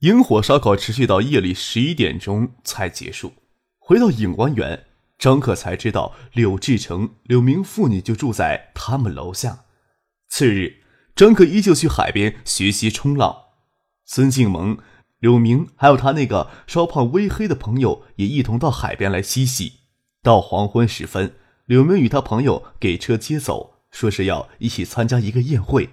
萤火烧烤持续到夜里十一点钟才结束。回到影观园，张克才知道柳志成、柳明父女就住在他们楼下。次日，张克依旧去海边学习冲浪。孙静萌、柳明还有他那个稍胖微黑的朋友也一同到海边来嬉戏。到黄昏时分，柳明与他朋友给车接走，说是要一起参加一个宴会。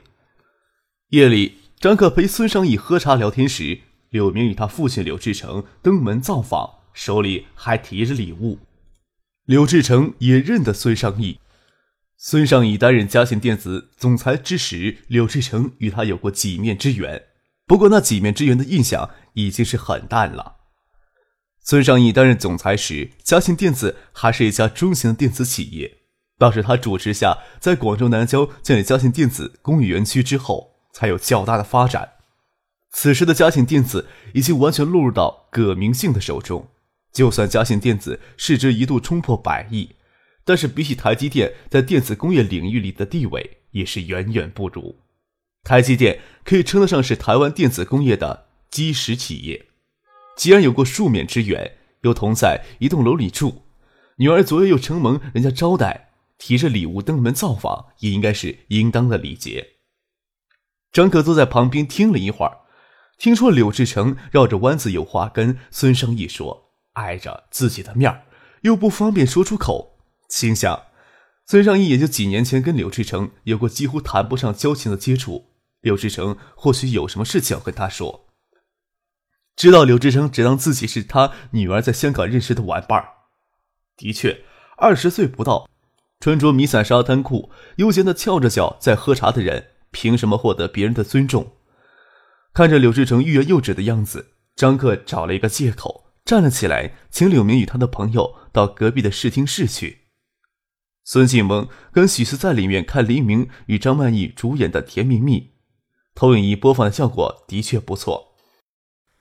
夜里，张克陪孙尚义喝茶聊天时。柳明与他父亲柳志成登门造访，手里还提着礼物。柳志成也认得孙尚义。孙尚义担任嘉信电子总裁之时，柳志成与他有过几面之缘。不过那几面之缘的印象已经是很淡了。孙尚义担任总裁时，嘉信电子还是一家中型的电子企业。倒是他主持下，在广州南郊建立嘉信电子工业园区之后，才有较大的发展。此时的嘉信电子已经完全落入到葛明信的手中。就算嘉信电子市值一度冲破百亿，但是比起台积电在电子工业领域里的地位，也是远远不如。台积电可以称得上是台湾电子工业的基石企业。既然有过数面之缘，又同在一栋楼里住，女儿昨夜又承蒙人家招待，提着礼物登门造访，也应该是应当的礼节。张可坐在旁边听了一会儿。听说柳志成绕着弯子有话跟孙尚义说，碍着自己的面，又不方便说出口，心想，孙尚义也就几年前跟柳志成有过几乎谈不上交情的接触，柳志成或许有什么事情要跟他说。知道柳志成只当自己是他女儿在香港认识的玩伴儿，的确，二十岁不到，穿着迷彩沙滩裤，悠闲的翘着脚在喝茶的人，凭什么获得别人的尊重？看着柳志成欲言又止的样子，张克找了一个借口站了起来，请柳明与他的朋友到隔壁的视听室去。孙继萌跟许思在里面看黎明与张曼玉主演的《甜蜜蜜》，投影仪播放的效果的确不错。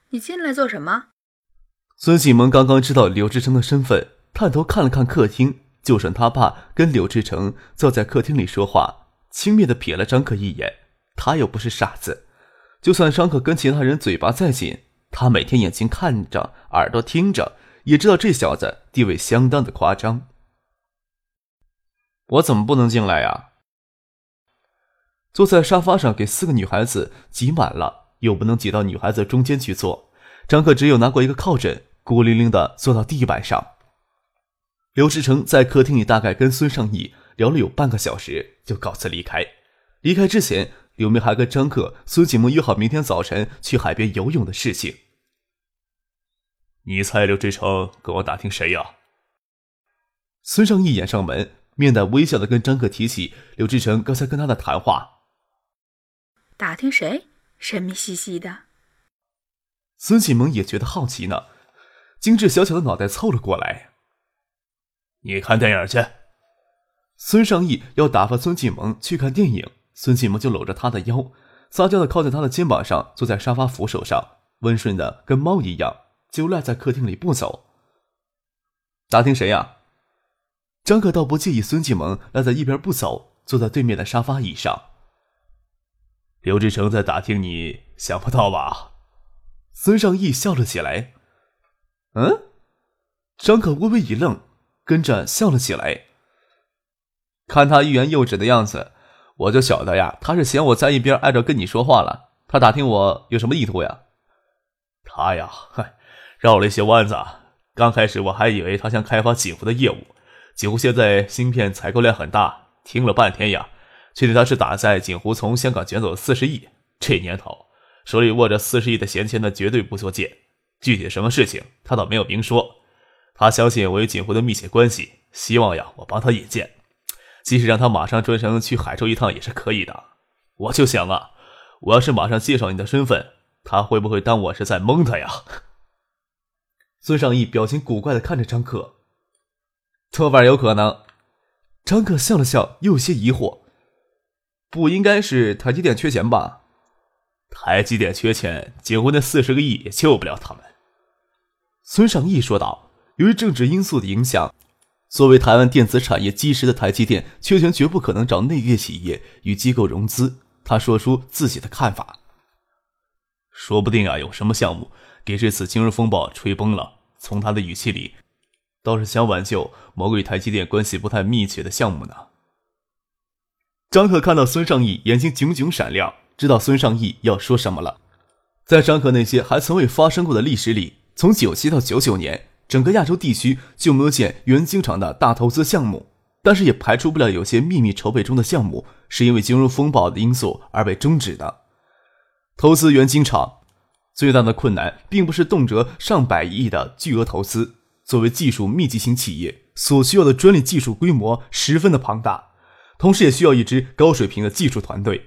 你进来做什么？孙继萌刚刚知道柳志成的身份，探头看了看客厅，就剩他爸跟柳志成坐在客厅里说话，轻蔑的瞥了张克一眼。他又不是傻子。就算张可跟其他人嘴巴再紧，他每天眼睛看着，耳朵听着，也知道这小子地位相当的夸张。我怎么不能进来呀？坐在沙发上给四个女孩子挤满了，又不能挤到女孩子中间去坐，张可只有拿过一个靠枕，孤零零的坐到地板上。刘志成在客厅里大概跟孙尚义聊了有半个小时，就告辞离开。离开之前。柳明还跟张克、孙启萌约好明天早晨去海边游泳的事情。你猜刘志成跟我打听谁呀？孙尚义掩上门，面带微笑的跟张克提起刘志成刚才跟他的谈话。打听谁？神秘兮兮的。孙启萌也觉得好奇呢，精致小巧的脑袋凑了过来。你看电影去。孙尚义要打发孙启萌去看电影。孙启萌就搂着他的腰，撒娇的靠在他的肩膀上，坐在沙发扶手上，温顺的跟猫一样，就赖在客厅里不走。打听谁呀？张可倒不介意孙启萌赖在一边不走，坐在对面的沙发椅上。刘志成在打听你，想不到吧？孙尚义笑了起来。嗯？张可微微一愣，跟着笑了起来。看他欲言又止的样子。我就晓得呀，他是嫌我在一边碍着跟你说话了。他打听我有什么意图呀？他呀，嗨，绕了一些弯子。刚开始我还以为他想开发锦湖的业务，锦湖现在芯片采购量很大。听了半天呀，确定他是打在锦湖从香港卷走四十亿。这年头，手里握着四十亿的闲钱的绝对不作贱。具体什么事情，他倒没有明说。他相信我与锦湖的密切关系，希望呀，我帮他引荐。即使让他马上专程去海州一趟也是可以的。我就想啊，我要是马上介绍你的身份，他会不会当我是在蒙他呀？孙尚义表情古怪的看着张克。多半有可能。张克笑了笑，有些疑惑：“不应该是台积电缺钱吧？”台积电缺钱，结婚的四十个亿也救不了他们。”孙尚义说道。由于政治因素的影响，作为台湾电子产业基石的台积电，缺钱绝不可能找内业企业与机构融资。他说出自己的看法：“说不定啊，有什么项目给这次金融风暴吹崩了。”从他的语气里。倒是想挽救某个与台积电关系不太密切的项目呢。张可看到孙尚义眼睛炯炯闪亮，知道孙尚义要说什么了。在张可那些还从未发生过的历史里，从九七到九九年，整个亚洲地区就没有建原晶厂的大投资项目。但是也排除不了有些秘密筹备中的项目是因为金融风暴的因素而被终止的。投资原晶厂最大的困难，并不是动辄上百亿的巨额投资。作为技术密集型企业，所需要的专利技术规模十分的庞大，同时也需要一支高水平的技术团队。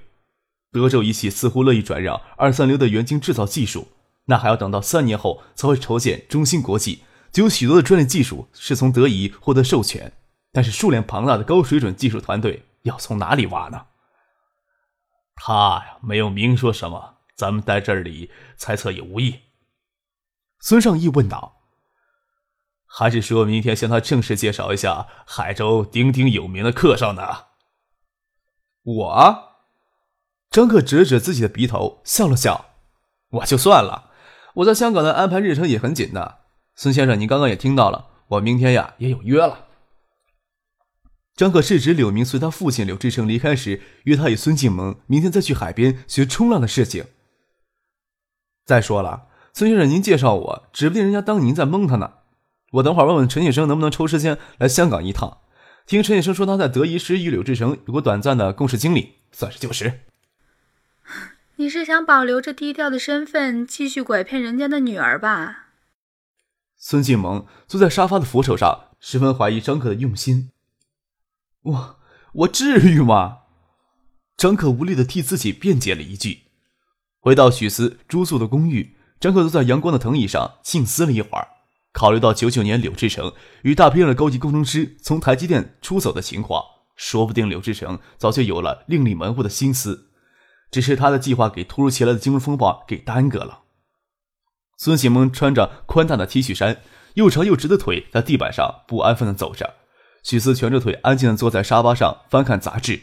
德州仪器似乎乐意转让二三流的元晶制造技术，那还要等到三年后才会筹建中芯国际，就有许多的专利技术是从德仪获得授权，但是数量庞大的高水准技术团队要从哪里挖呢？他呀，没有明说什么，咱们在这里猜测也无益。孙尚义问道。还是说明天向他正式介绍一下海州鼎鼎有名的客商呢？我，张克指了指自己的鼻头，笑了笑。我就算了，我在香港的安排日程也很紧的。孙先生，您刚刚也听到了，我明天呀也有约了。张克是指柳明随他父亲柳志成离开时，约他与孙静萌明天再去海边学冲浪的事情。再说了，孙先生，您介绍我，指不定人家当您在蒙他呢。我等会儿问问陈先生能不能抽时间来香港一趟。听陈先生说他在德仪时与柳志成有过短暂的共事经历，算是旧识。你是想保留着低调的身份，继续拐骗人家的女儿吧？孙静萌坐在沙发的扶手上，十分怀疑张可的用心。我我至于吗？张可无力的替自己辩解了一句。回到许思住宿的公寓，张可坐在阳光的藤椅上静思了一会儿。考虑到九九年柳志成与大批量的高级工程师从台积电出走的情况，说不定柳志成早就有了另立门户的心思，只是他的计划给突如其来的金融风暴给耽搁了。孙启蒙穿着宽大的 T 恤衫，又长又直的腿在地板上不安分的走着，许思蜷着腿安静的坐在沙发上翻看杂志。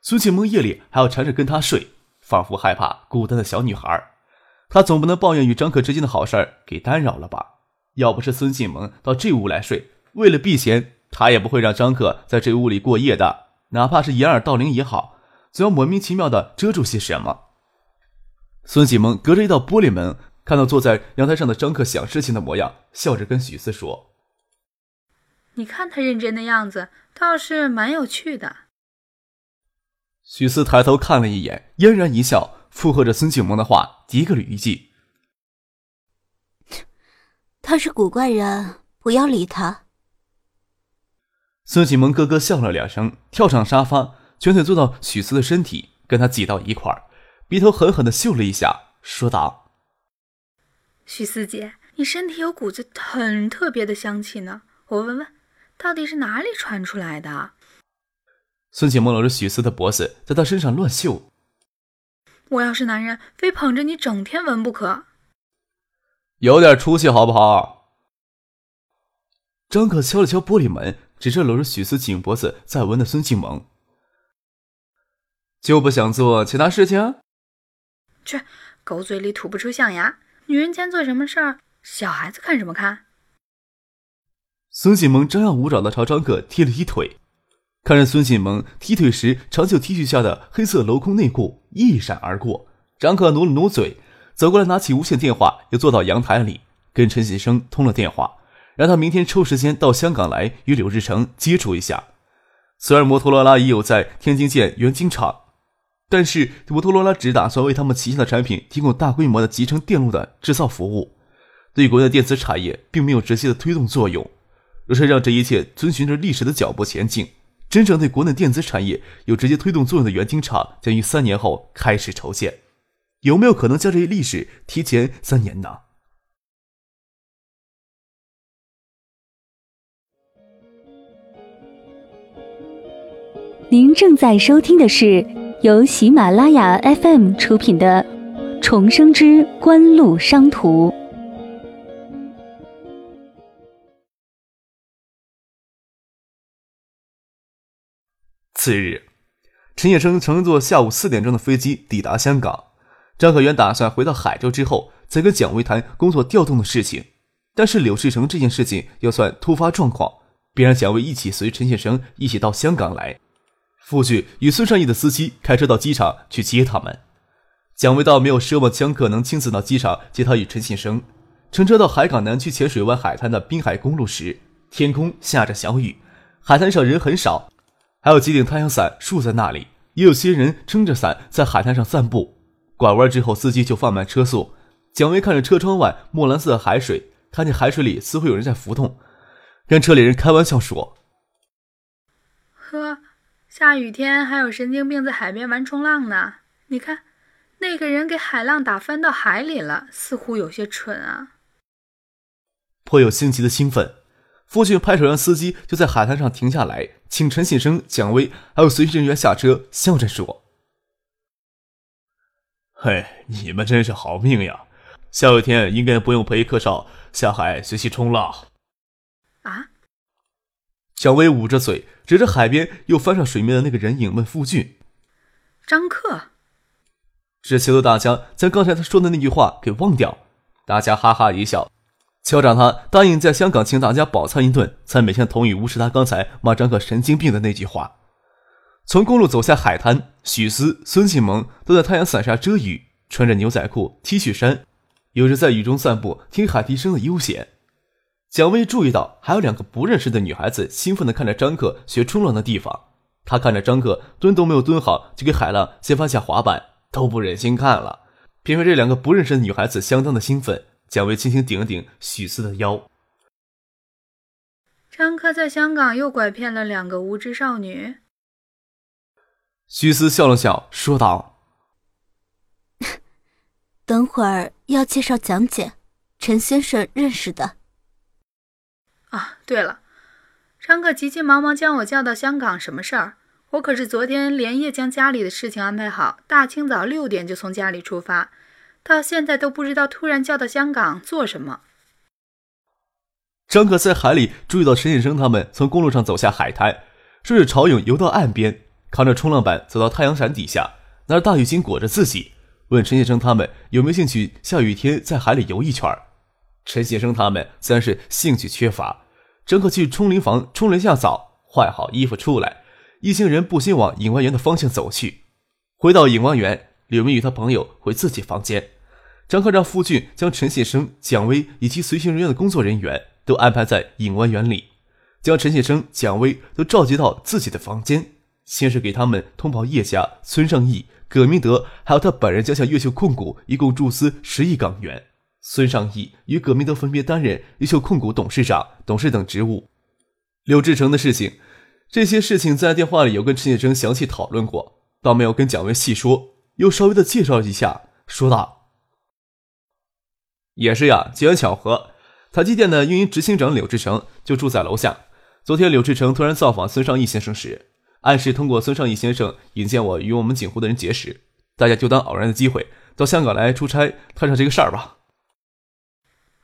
孙启蒙夜里还要缠着跟他睡，仿佛害怕孤单的小女孩。他总不能抱怨与张可之间的好事给干扰了吧？要不是孙启萌到这屋来睡，为了避嫌，他也不会让张克在这屋里过夜的。哪怕是掩耳盗铃也好，总要莫名其妙的遮住些什么。孙启蒙隔着一道玻璃门，看到坐在阳台上的张克想事情的模样，笑着跟许思说：“你看他认真的样子，倒是蛮有趣的。”许思抬头看了一眼，嫣然一笑，附和着孙景萌的话，嘀咕了一句。他是古怪人，不要理他。孙景萌咯咯笑了两声，跳上沙发，卷腿坐到许思的身体，跟他挤到一块儿，鼻头狠狠的嗅了一下，说道：“许四姐，你身体有股子很特别的香气呢，我闻闻，到底是哪里传出来的？”孙启蒙搂着许思的脖子，在他身上乱嗅。我要是男人，非捧着你整天闻不可。有点出息好不好？张可敲了敲玻璃门，指着搂着许思紧脖子在闻的孙庆萌，就不想做其他事情？去，狗嘴里吐不出象牙。女人间做什么事儿，小孩子看什么看？孙锦萌张牙舞爪的朝张可踢了踢腿，看着孙锦萌踢腿时长袖 T 恤下的黑色镂空内裤一闪而过，张可努了努嘴。走过来，拿起无线电话，又坐到阳台里，跟陈先生通了电话，让他明天抽时间到香港来与柳志成接触一下。虽然摩托罗拉已有在天津建原晶厂，但是摩托罗拉只打算为他们旗下的产品提供大规模的集成电路的制造服务对国内电子产业并没有直接的推动作用若是让这一切遵循着历史的脚步前进真正对国内电子产业有直接推动作用的原晶厂将于三年后开始筹建。有没有可能将这一历史提前三年呢？您正在收听的是由喜马拉雅 FM 出品的《重生之官路商途》。次日，陈先生乘坐下午四点钟的飞机抵达香港。张可元打算回到海州之后再跟蒋维谈工作调动的事情，但是柳志成这件事情要算突发状况，便让蒋维一起随陈先生一起到香港来。傅俊与孙尚义的司机开车到机场去接他们。蒋维倒没有奢望江克能亲自到机场接他与陈先生。乘车到海港南区浅水湾海滩的滨海公路时，天空下着小雨，海滩上人很少。还有几顶太阳伞竖在那里，也有些人撑着伞在海滩上散步。拐弯之后，司机就放慢车速。蒋薇看着车窗外墨蓝色的海水，看见海水里似乎有人在浮动，跟车里人开玩笑说：“，下雨天还有神经病在海边玩冲浪呢。你看，那个人给海浪打翻到海里了，似乎有些蠢啊。”颇有新奇的兴奋。父亲拍手让司机就在海滩上停下来，请陈先生、蒋薇还有随行人员下车，笑着说：“嘿，你们真是好命呀！下雨天应该不用陪客少下海学习冲浪。”啊！蒋薇捂着嘴，指着海边又翻上水面的那个人影问傅俊：“张克。”只求得大家将刚才他说的那句话给忘掉。大家哈哈一笑。校长他答应在香港请大家饱餐一顿，才勉强同意无视他刚才骂张克神经病的那句话。从公路走下海滩，许思、孙启萌都在太阳伞下遮雨，穿着牛仔裤、T 恤衫，有着在雨中散步、听海笛声的悠闲。蒋薇注意到还有两个不认识的女孩子兴奋地看着张克学冲浪的地方，她看着张克蹲都没有蹲好就给海浪掀翻下滑板，都不忍心看了。偏偏这两个不认识的女孩子相当的兴奋。蒋薇轻轻顶了顶许思的腰。张克在香港又拐骗了两个无知少女。许思笑了笑，说道：“等会儿要介绍蒋姐，陈先生认识的。”啊，对了，张克急急忙忙将我叫到香港，什么事儿？我可是昨天连夜将家里的事情安排好，大清早六点就从家里出发。到现在都不知道突然叫到香港做什么。张可在海里注意到陈先生他们从公路上走下海滩，顺着潮涌游到岸边，扛着冲浪板走到太阳伞底下，拿着大浴巾裹着自己，问陈先生他们有没有兴趣下雨天在海里游一圈。陈先生他们自然是兴趣缺乏。张可去冲淋房冲了一下澡，换好衣服出来，一行人步行往影湾园的方向走去。回到影湾园。柳明与他朋友回自己房间，张克让傅俊将陈先生、蒋薇以及随行人员的工作人员都安排在影湾园里，将陈先生、蒋薇都召集到自己的房间。先是给他们通报叶家、孙尚义、葛明德，还有他本人将向越秀控股一共注资十亿港元。孙尚义与葛明德分别担任越秀控股董事长、董事等职务。柳志成的事情，这些事情在电话里有跟陈先生详细讨论过，倒没有跟蒋薇细说。又稍微的介绍一下，说道：“也是呀，机缘巧合，台积电的运营执行长柳志成就住在楼下。昨天柳志成突然造访孙尚义先生时，暗示通过孙尚义先生引荐我与我们锦湖的人结识，大家就当偶然的机会到香港来出差，谈上这个事儿吧。”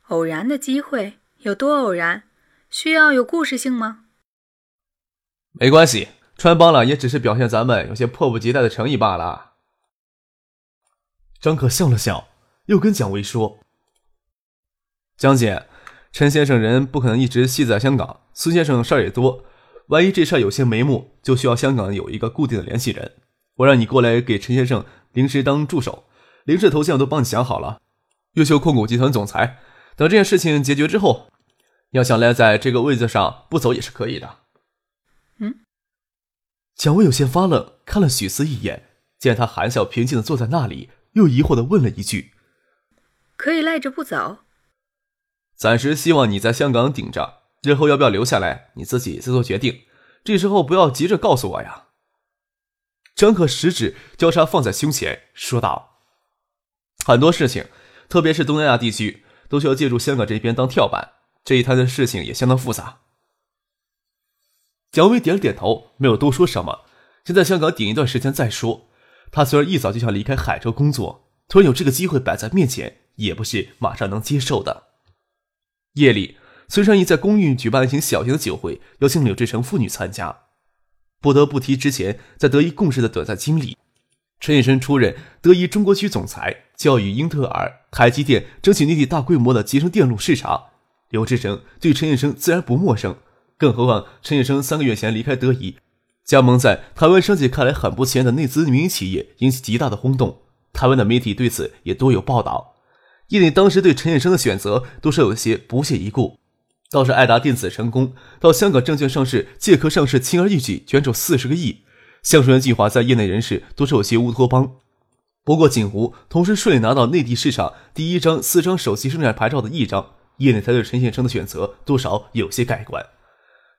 偶然的机会有多偶然？需要有故事性吗？没关系，穿帮了也只是表现咱们有些迫不及待的诚意罢了。张可笑了笑，又跟蒋薇说：“江姐，陈先生人不可能一直系在香港，孙先生事儿也多，万一这事儿有些眉目，就需要香港有一个固定的联系人。我让你过来给陈先生临时当助手，临时头像都帮你想好了，优秀控股集团总裁。等这件事情解决之后，要想赖在这个位子上不走也是可以的。”嗯，蒋薇有些发愣，看了许思一眼，见他含笑平静的坐在那里。又疑惑的问了一句：“可以赖着不走？暂时希望你在香港顶着，日后要不要留下来，你自己再做决定。这时候不要急着告诉我呀。”张可食指交叉放在胸前，说道：“很多事情，特别是东南亚地区，都需要借助香港这边当跳板。这一摊的事情也相当复杂。”蒋薇点了点头，没有多说什么。先在香港顶一段时间再说。他虽然一早就想离开海州工作，突然有这个机会摆在面前，也不是马上能接受的。夜里，孙尚义在公寓举办了一场小型的酒会，邀请柳志成父女参加。不得不提之前在德仪共事的短暂经历。陈先生出任德仪中国区总裁，教育英特尔、台积电争取内地大规模的集成电路市场。刘志成对陈先生自然不陌生，更何况陈先生三个月前离开德仪，加盟在台湾商界看来很不起眼的内资民营企业，引起极大的轰动。台湾的媒体对此也多有报道。业内当时对陈先生的选择都是有些不屑一顾。倒是爱达电子成功到香港证券上市，借壳上市，轻而易举卷走四十个亿。橡树园计划在业内人士都是有些乌托邦。不过锦湖同时顺利拿到内地市场第一张四张首席生产牌照的一张，业内才对陈先生的选择多少有些改观。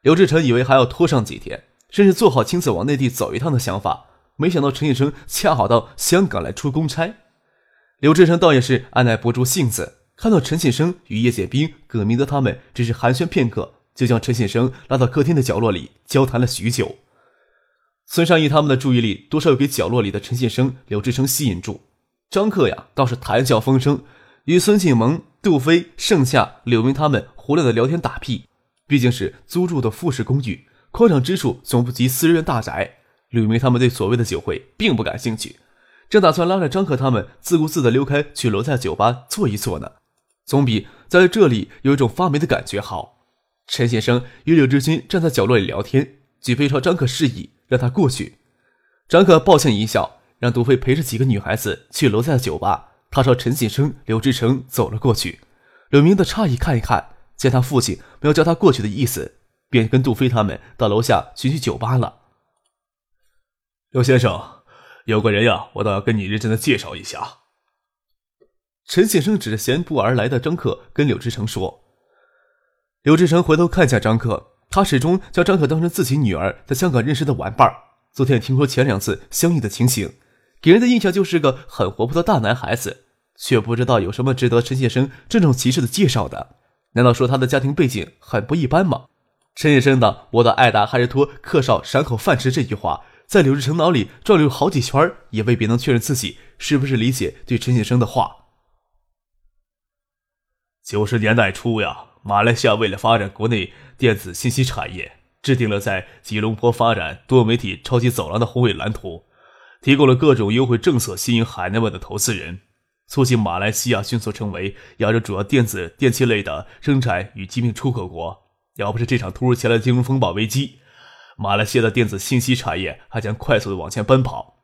刘志成以为还要拖上几天，甚至做好亲自往内地走一趟的想法，没想到陈先生恰好到香港来出公差。刘志成倒也是按耐不住性子。看到陈先生与叶剑兵、葛明德他们只是寒暄片刻，就将陈先生拉到客厅的角落里交谈了许久。孙尚义他们的注意力多少有给角落里的陈先生刘志成吸引住。张克呀倒是谈笑风生，与孙庆萌、杜飞、盛夏、柳明他们胡乱的聊天打屁。毕竟是租住的复式公寓，宽敞之处总不及私人大宅。柳明他们对所谓的酒会并不感兴趣，正打算拉着张克他们自顾自的溜开去楼下酒吧坐一坐呢。总比在这里有一种发霉的感觉好。陈先生与柳志军站在角落里聊天，举杯朝张克示意让他过去。张可抱歉一笑，让杜飞陪着几个女孩子去楼下的酒吧。他朝陈先生、柳志成走了过去。柳明的诧异看一看，见他父亲没有叫他过去的意思，便跟杜飞他们到楼下寻去酒吧了。刘先生，有个人呀，我倒要跟你认真的介绍一下。陈先生指着闲步而来的张克，跟柳志成说：“柳志成回头看向张克，他始终将张可当成自己女儿在香港认识的玩伴。昨天听说前两次相遇的情形，给人的印象就是个很活泼的大男孩子，却不知道有什么值得陈先生郑重其事的介绍的。难道说他的家庭背景很不一般吗？”陈先生的“我的爱达还是托客少赏口饭吃”这句话，在柳志成脑里转溜好几圈，也未必能确认自己是不是理解对陈先生的话。九十年代初呀，马来西亚为了发展国内电子信息产业，制定了在吉隆坡发展多媒体超级走廊的宏伟蓝图，提供了各种优惠政策，吸引海内外的投资人，促进马来西亚迅速成为亚洲主要电子电器类的生产与疾病出口国。要不是这场突如其来的金融风暴危机，马来西亚的电子信息产业还将快速的往前奔跑。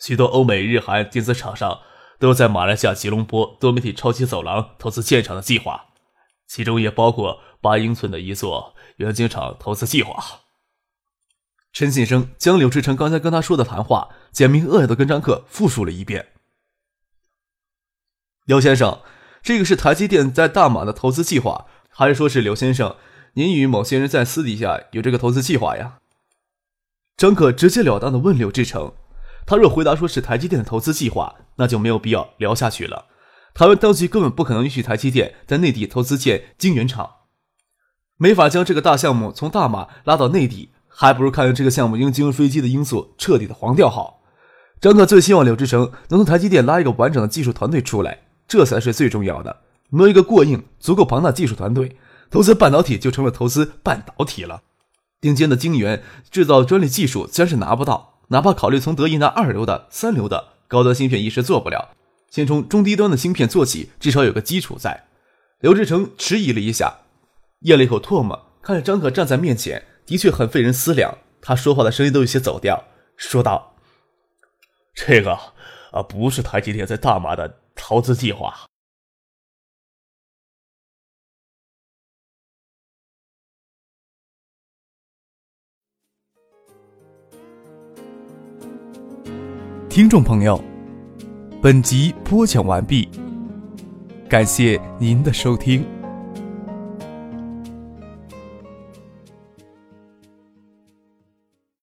许多欧美日韩电子厂商。都在马来西亚吉隆坡多媒体超级走廊投资建厂的计划，其中也包括八英寸的一座元晶厂投资计划。陈信生将柳志成刚才跟他说的谈话简明扼要的跟张克复述了一遍。刘先生，这个是台积电在大马的投资计划，还是说是刘先生您与某些人在私底下有这个投资计划呀？张克直截了当的问柳志成。他若回答说是台积电的投资计划，那就没有必要聊下去了。台湾当局根本不可能允许台积电在内地投资建晶圆厂，没法将这个大项目从大马拉到内地，还不如看这个项目因金融飞机的因素彻底的黄掉好。张克最希望柳志成能从台积电拉一个完整的技术团队出来，这才是最重要的。没有一个过硬、足够庞大技术团队，投资半导体就成了投资半导体了。顶尖的晶圆制造专利技术自然是拿不到。哪怕考虑从德意拿二流的、三流的高端芯片，一时做不了。先从中低端的芯片做起，至少有个基础在。刘志成迟疑了一下，咽了一口唾沫，看着张可站在面前，的确很费人思量。他说话的声音都有些走调，说道：“这个啊，不是台积电在大马的投资计划。”听众朋友，本集播讲完毕，感谢您的收听。